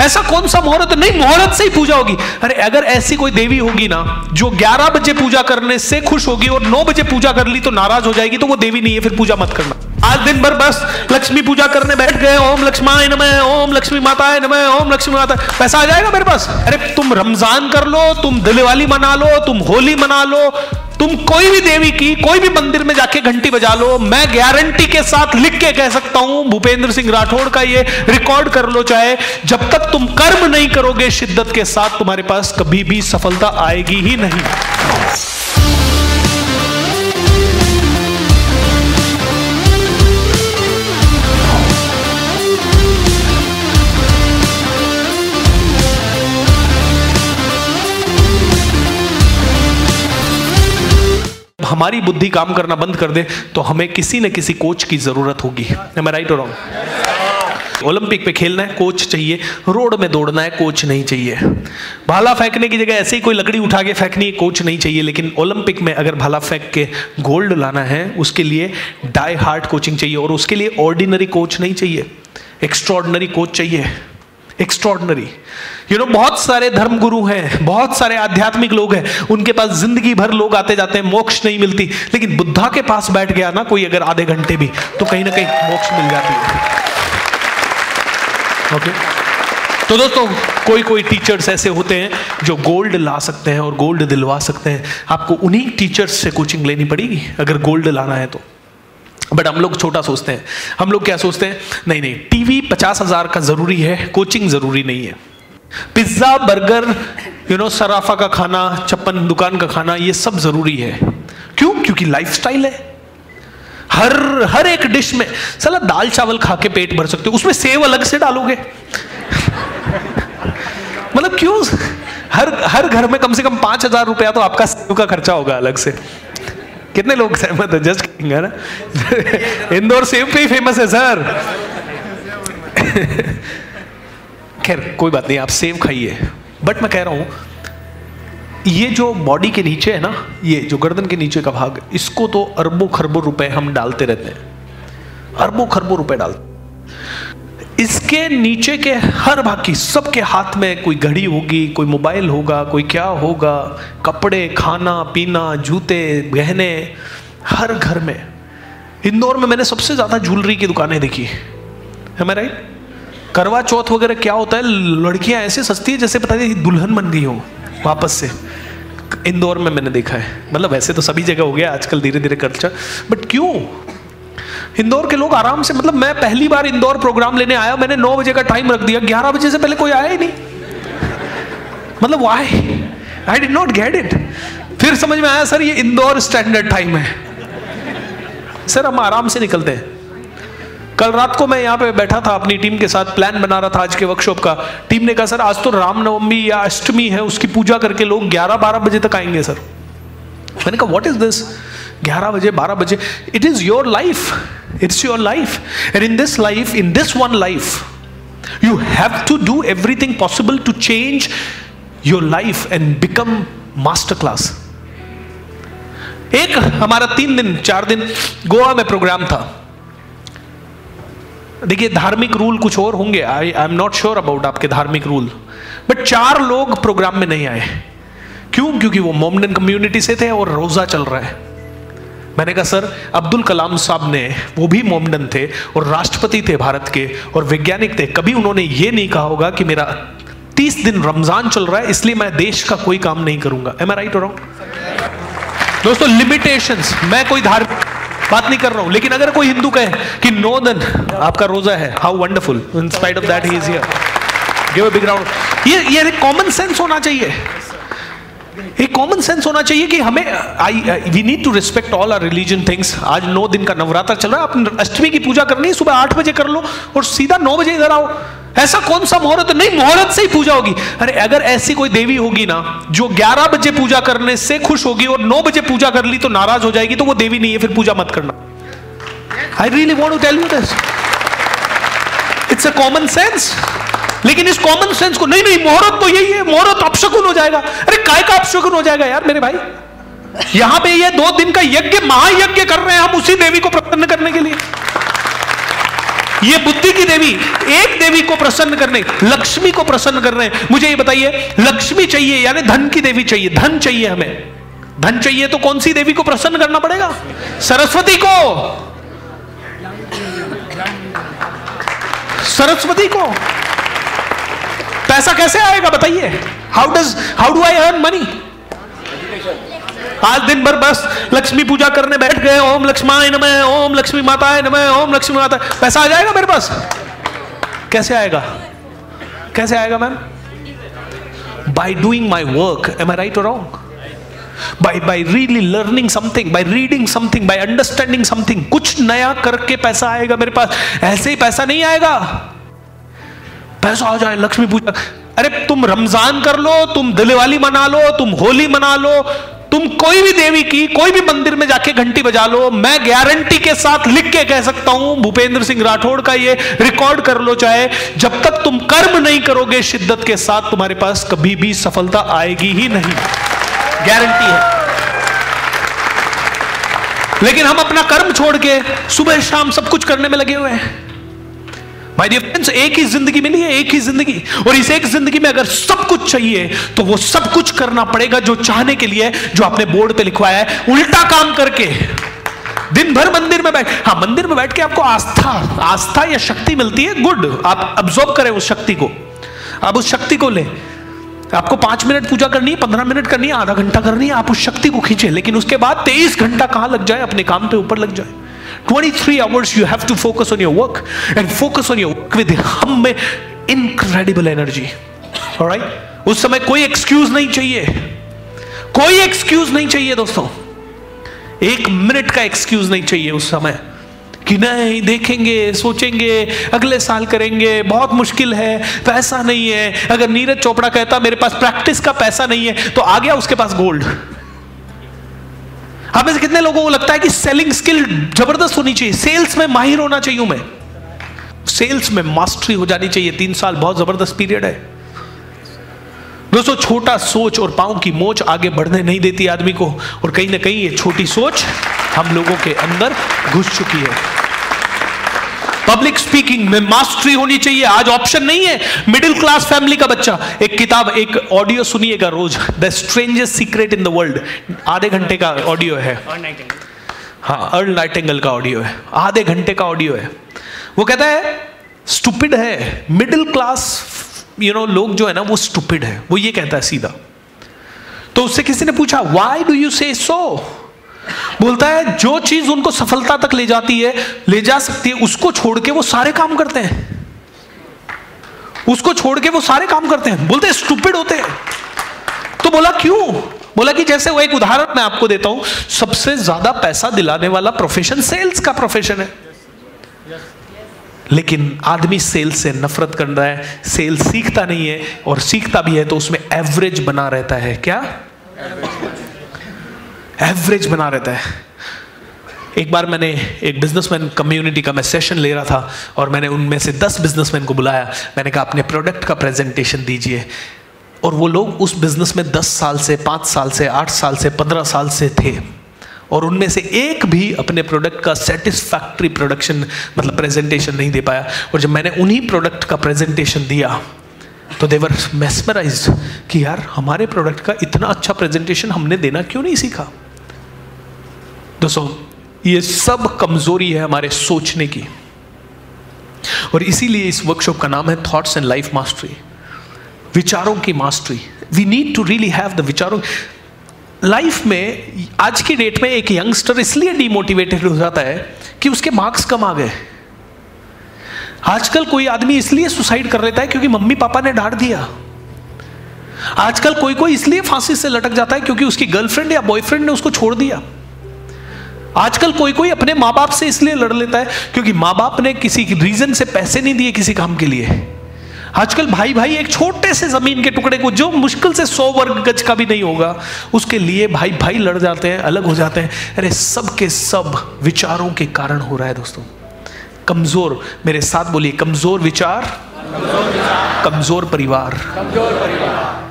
ऐसा कौन सा मुहूर्त? नहीं, मुहूर्त से ही पूजा होगी। अरे, अगर ऐसी कोई देवी होगी ना, जो 11 बजे पूजा करने से खुश होगी और 9 बजे पूजा कर ली तो नाराज़ हो जाएगी तो वो देवी नहीं है, फिर पूजा मत करना। आज दिन भर बस लक्ष्मी पूजा करने बैठ गए, ओम लक्ष्माय नमः, ओम लक्ष्मी माताय नमः, ओम लक्ष्मी माता पैसा आ जाएगा मेरे पास? अरे तुम रमज़ान कर लो, तुम दिलवाली मना लो, तुम होली मना लो, तुम कोई भी देवी की, कोई भी मंदिर में जाके घंटी बजा लो, मैं गारंटी के साथ लिख के कह सकता हूँ, भूपेंद्र सिंह राठौड़ का ये रिकॉर्ड कर लो चाहे, जब तक तुम कर्म नहीं करोगे शिद्दत के साथ, तुम्हारे पास कभी भी सफलता आएगी ही नहीं। हमारी बुद्धि काम करना बंद कर दे तो हमें किसी न किसी कोच की ज़रूरत होगी। राइट और ओलंपिक पे खेलना है, कोच चाहिए। रोड में दौड़ना है, कोच नहीं चाहिए। भाला फेंकने की जगह ऐसे ही कोई लकड़ी उठा के फेंकनी है कोच नहीं चाहिए। लेकिन ओलंपिक में अगर भाला फेंक के गोल्ड लाना है, उसके लिए डाई हार्ट कोचिंग चाहिए और उसके लिए ऑर्डिनरी कोच नहीं चाहिए। एक्स्ट्रॉर्डनरी कोच चाहिए। एक्स्ट्रॉर्डनरी यू नो बहुत सारे धर्म गुरु हैं, बहुत सारे आध्यात्मिक लोग हैं, उनके पास ज़िंदगी भर लोग आते जाते हैं, मोक्ष नहीं मिलती। लेकिन बुद्धा के पास बैठ गया ना कोई अगर आधे घंटे भी तो कहीं ना कहीं मोक्ष मिल जाती है। ओके तो दोस्तों, कोई कोई टीचर्स ऐसे होते हैं जो गोल्ड ला सकते हैं और गोल्ड दिलवा सकते हैं। आपको उन्हीं टीचर्स से कोचिंग लेनी पड़ेगी, अगर गोल्ड लाना है तो। बट हम लोग छोटा सोचते हैं। हम लोग क्या सोचते हैं? नहीं नहीं, टीवी पचास हज़ार का ज़रूरी है, कोचिंग ज़रूरी नहीं है। Pizza, burger you know Sarafa का खाना, चप्पन दुकान का खाना, ये सब ज़रूरी है। क्यों? क्योंकि लाइफस्टाइल है। हर हर एक डिश में, सला दाल चावल खा के पेट भर सकते हो, उसमें सेव अलग से डालोगे। मतलब क्यों? हर हर घर में कम से कम पाँच हज़ार रुपया तो आपका सेव का खर्चा होगा अलग से। कितने लोग सहमत है? जस्ट है ना? इंदौर सेब पे ही फ़ेमस है सर खैर, कोई बात नहीं, आप सेब खाइए। बट मैं कह रहा हूँ, ये जो बॉडी के नीचे है ना, ये जो गर्दन के नीचे का भाग, इसको तो अरबों खरबों रुपए हम डालते रहते हैं। अरबों खरबों रुपए डालते इसके नीचे के हर भाग की सबके हाथ में कोई घड़ी होगी, कोई मोबाइल होगा, कोई क्या होगा, कपड़े, खाना, पीना, जूते, गहने, हर घर में। इंदौर में मैंने सबसे ज़्यादा ज्वेलरी की दुकानें देखी। है मैं राइट करवा चौथ वगैरह क्या होता है? लड़कियाँ ऐसे सस्ती है जैसे पता नहीं दुल्हन बन गई हो वापस से। इंदौर में मैंने देखा है। मतलब वैसे तो सभी जगह हो गया, आजकल धीरे धीरे कल्चर बट क्यों? इंदौर के लोग आराम से मतलब मैं पहली बार इंदौर प्रोग्राम लेने आया, मैंने नौ बजे का टाइम रख दिया, ग्यारह बजे से पहले कोई आया ही नहीं। मतलब why I did not get it फिर समझ में आया, सर, ये इंदौर स्टैंडर्ड टाइम है। सर, हम आराम से निकलते हैं। कल रात को मैं यहाँ पे बैठा था, अपनी टीम के साथ प्लान बना रहा था आज के वर्कशॉप का। टीम ने कहा, सर, आज तो रामनवमी या अष्टमी है, उसकी पूजा करके लोग 11-12 बजे तक आएँगे, सर। मैंने कहा व्हाट इज़ दिस 11 बजे 12 बजे? It is your life it's your life and in this life in this one life you have to do everything possible to change your life and become master class एक हमारा तीन दिन, चार दिन, गोवा में programme था। देखिए, धार्मिक रूल कुछ और होंगे। I I am not sure about आपके धार्मिक रूल बट चार लोग प्रोग्राम में नहीं आए। क्यों? क्योंकि वो मोमडन कम्युनिटी से थे और रोजा चल रहा है। मैंने कहा, सर, अब्दुल कलाम साहब ने, वो भी मोमडन थे और राष्ट्रपति थे भारत के और वैज्ञानिक थे। कभी उन्होंने ये नहीं कहा होगा कि मेरा तीस दिन रमज़ान चल रहा है, इसलिए मैं देश का कोई काम नहीं करूँगा। एम आई राइट और दोस्तों लिमिटेशंस मैं कोई धार्मिक बात नहीं कर रहा हूँ, लेकिन अगर कोई हिंदू कहे कि नो दिन आपका रोजा है how wonderful in spite of that he is here give a big round ये ये कॉमन सेंस होना चाहिए। एक कॉमन सेंस होना चाहिए कि हमें I we need to respect all our religion things आज नौ दिन का नवरात्र चल रहा है आप अष्टमी की पूजा करनी है, सुबह आठ बजे कर लो और सीधा नौ बजे इधर आओ। ऐसा कौन सा मुहूर्त? नहीं, मुहूर्त से ही पूजा होगी। अरे, अगर ऐसी कोई देवी होगी ना, जो 11 बजे पूजा करने से खुश होगी और 9 बजे पूजा कर ली तो नाराज़ हो जाएगी तो वो देवी नहीं है, फिर पूजा मत करना। I really want to tell you this it's a common sense लेकिन इस कॉमन सेंस को नहीं नहीं, मुहूर्त तो यही है। मुहूर्त अपशकुन हो जाएगा। अरे, काय का अपशकुन हो जाएगा यार मेरे भाई? यहाँ पे ये दो दिन का यज्ञ, महायज्ञ कर रहे हैं हम उसी देवी को प्रसन्न करने के लिए। ये बुद्धि की देवी, एक देवी को प्रसन्न करने, लक्ष्मी को प्रसन्न कर रहे हैं। मुझे ये बताइए, लक्ष्मी चाहिए यानी धन की देवी चाहिए? धन चाहिए हमें। धन चाहिए तो कौन सी देवी को प्रसन्न करना पड़ेगा? सरस्वती को। सरस्वती को। पैसा कैसे आएगा बताइए? How does how do I earn money आज दिन भर बस लक्ष्मी पूजा करने बैठ गए, ओम लक्ष्माय नमः, ओम लक्ष्मी माता नमः, ओम लक्ष्मी माता। पैसा आ जाएगा मेरे पास? कैसे आएगा? कैसे आएगा ma'am? By doing my work am I right और wrong by by really learning something, by reading something, by understanding something, कुछ नया करके पैसा आएगा मेरे पास। ऐसे ही पैसा नहीं आएगा। पैसा आ जाए, लक्ष्मी पूजा। अरे, तुम रमज़ान कर लो, तुम दिलवाली मना लो, तुम होली मना लो, तुम कोई भी देवी की, कोई भी मंदिर में जाके घंटी बजा लो, मैं गारंटी के साथ लिख के कह सकता हूँ, भूपेंद्र सिंह राठौड़ का ये रिकॉर्ड कर लो चाहे, जब तक तुम कर्म नहीं करोगे शिद्दत के साथ, तुम्हारे पास कभी भी सफलता आएगी ही नहीं। गारंटी है। लेकिन हम अपना कर्म छोड़ के सुबह शाम सब कुछ करने में लगे हुए हैं। माय डियर फ्रेंड्स एक ही ज़िंदगी मिली है, एक ही ज़िंदगी। और इस एक ज़िंदगी में अगर सब कुछ चाहिए तो वो सब कुछ करना पड़ेगा जो चाहने के लिए, जो आपने बोर्ड पे लिखवाया है, उल्टा काम करके। दिन भर मंदिर में बैठ हाँ मंदिर में बैठ के आपको आस्था आस्था या शक्ति मिलती है, गुड। आप अब्जॉर्ब करें उस शक्ति को। आप उस शक्ति को लें। आपको पाँच मिनट पूजा करनी है, पंद्रह मिनट करनी है, आधा घंटा करनी है, आप उस शक्ति को खींचे, लेकिन उसके बाद तेईस घंटा कहाँ लग जाए? अपने काम पे ऊपर लग जाए। 23 hours you have to focus on your work and focus on your work with hum में incredible energy. Alright? उस समय कोई एक्सक्यूज नहीं चाहिए। कोई एक्सक्यूज नहीं चाहिए दोस्तों। एक मिनट का एक्सक्यूज नहीं चाहिए उस समय। कि नहीं, देखेंगे, सोचेंगे, अगले साल करेंगे, बहुत मुश्किल है, पैसा नहीं है। अगर नीरज चोपड़ा कहता, मेरे पास प्रैक्टिस का पैसा नहीं है तो आ गया उसके पास गोल्ड आप में से कितने लोगों को लगता है कि सेलिंग स्किल ज़बरदस्त होनी चाहिए? सेल्स में माहिर होना चाहिए मैं। सेल्स में मास्टरी हो जानी चाहिए। तीन साल बहुत ज़बरदस्त पीरियड है। दोस्तों, छोटा सोच और पाँव की मोच आगे बढ़ने नहीं देती आदमी को। और कहीं ना कहीं ये छोटी सोच हम लोगों के अंदर घुस चुकी है। पब्लिक स्पीकिंग में मास्टरी होनी चाहिए। आज ऑप्शन नहीं है। मिडिल क्लास फैमिली का बच्चा। एक किताब एक ऑडियो सुनिएगा रोज। The strangest secret in the world आधे घंटे का ऑडियो है। हाँ अर्ल नाइटेंगल का ऑडियो है। आधे घंटे का ऑडियो है। वो कहता है स्टूपिड है। मिडिल क्लास यू नो लोग जो है ना वो स्टूपिड है। वो ये कहता है सीधा। तो उससे किसी ने पूछा वाई डू यू से सो बोलता है, जो चीज़ उनको सफलता तक ले जाती है, ले जा सकती है, उसको छोड़ के वो सारे काम करते हैं। उसको छोड़ के वो सारे काम करते हैं। बोलते स्टूपिड होते हैं। तो बोला, क्यों? बोला कि जैसे वो एक उदाहरण मैं आपको देता हूँ, सबसे ज़्यादा पैसा दिलाने वाला प्रोफेशन सेल्स का प्रोफेशन है। लेकिन आदमी सेल्स से नफरत कर रहा है सेल्स सीखता नहीं है और सीखता भी है तो उसमें एवरेज बना रहता है। क्या? एवरेज बना रहता है। एक बार मैंने एक बिजनेसमैन कम्युनिटी का मैं सेशन ले रहा था और मैंने उनमें से दस बिजनेसमैन को बुलाया। मैंने कहा, अपने प्रोडक्ट का प्रेजेंटेशन दीजिए। और वो लोग उस बिज़नेस में दस साल से, पाँच साल से, आठ साल से, पंद्रह साल से थे। और उनमें से एक भी अपने प्रोडक्ट का सेटिस्फैक्ट्री प्रोडक्शन मतलब प्रेजेंटेशन नहीं दे पाया। और जब मैंने उन्हीं प्रोडक्ट का प्रेजेंटेशन दिया तो देवर मेस्मराइज कि यार, हमारे प्रोडक्ट का इतना अच्छा प्रेजेंटेशन हमने देना क्यों नहीं सीखा? दोस्तों, ये सब कमज़ोरी है हमारे सोचने की। और इसीलिए इस वर्कशॉप का नाम है थॉट्स एंड लाइफ मास्टरी विचारों की mastery we need to really have the विचारों। लाइफ में, आज की डेट में एक यंगस्टर इसलिए डिमोटिवेटेड हो जाता है कि उसके मार्क्स कम आ गए। आजकल कोई आदमी इसलिए सुसाइड कर लेता है क्योंकि मम्मी पापा ने डांट दिया। आजकल कोई कोई इसलिए फांसी से लटक जाता है क्योंकि उसकी गर्लफ्रेंड या बॉयफ्रेंड ने उसको छोड़ दिया। आजकल कोई कोई अपने माँ बाप से इसलिए लड़ लेता है क्योंकि माँ बाप ने किसी रीजन से पैसे नहीं दिए किसी काम के लिए। आजकल भाई भाई एक छोटे से ज़मीन के टुकड़े को जो मुश्किल से सौ वर्ग गज का भी नहीं होगा, उसके लिए भाई भाई लड़ जाते हैं, अलग हो जाते हैं। अरे सब के सब विचारों के कारण हो रहा है दोस्तों। कमज़ोर, मेरे साथ बोलिए कमज़ोर विचार। कमज़ोर परिवार। कमज़ोर परिवार।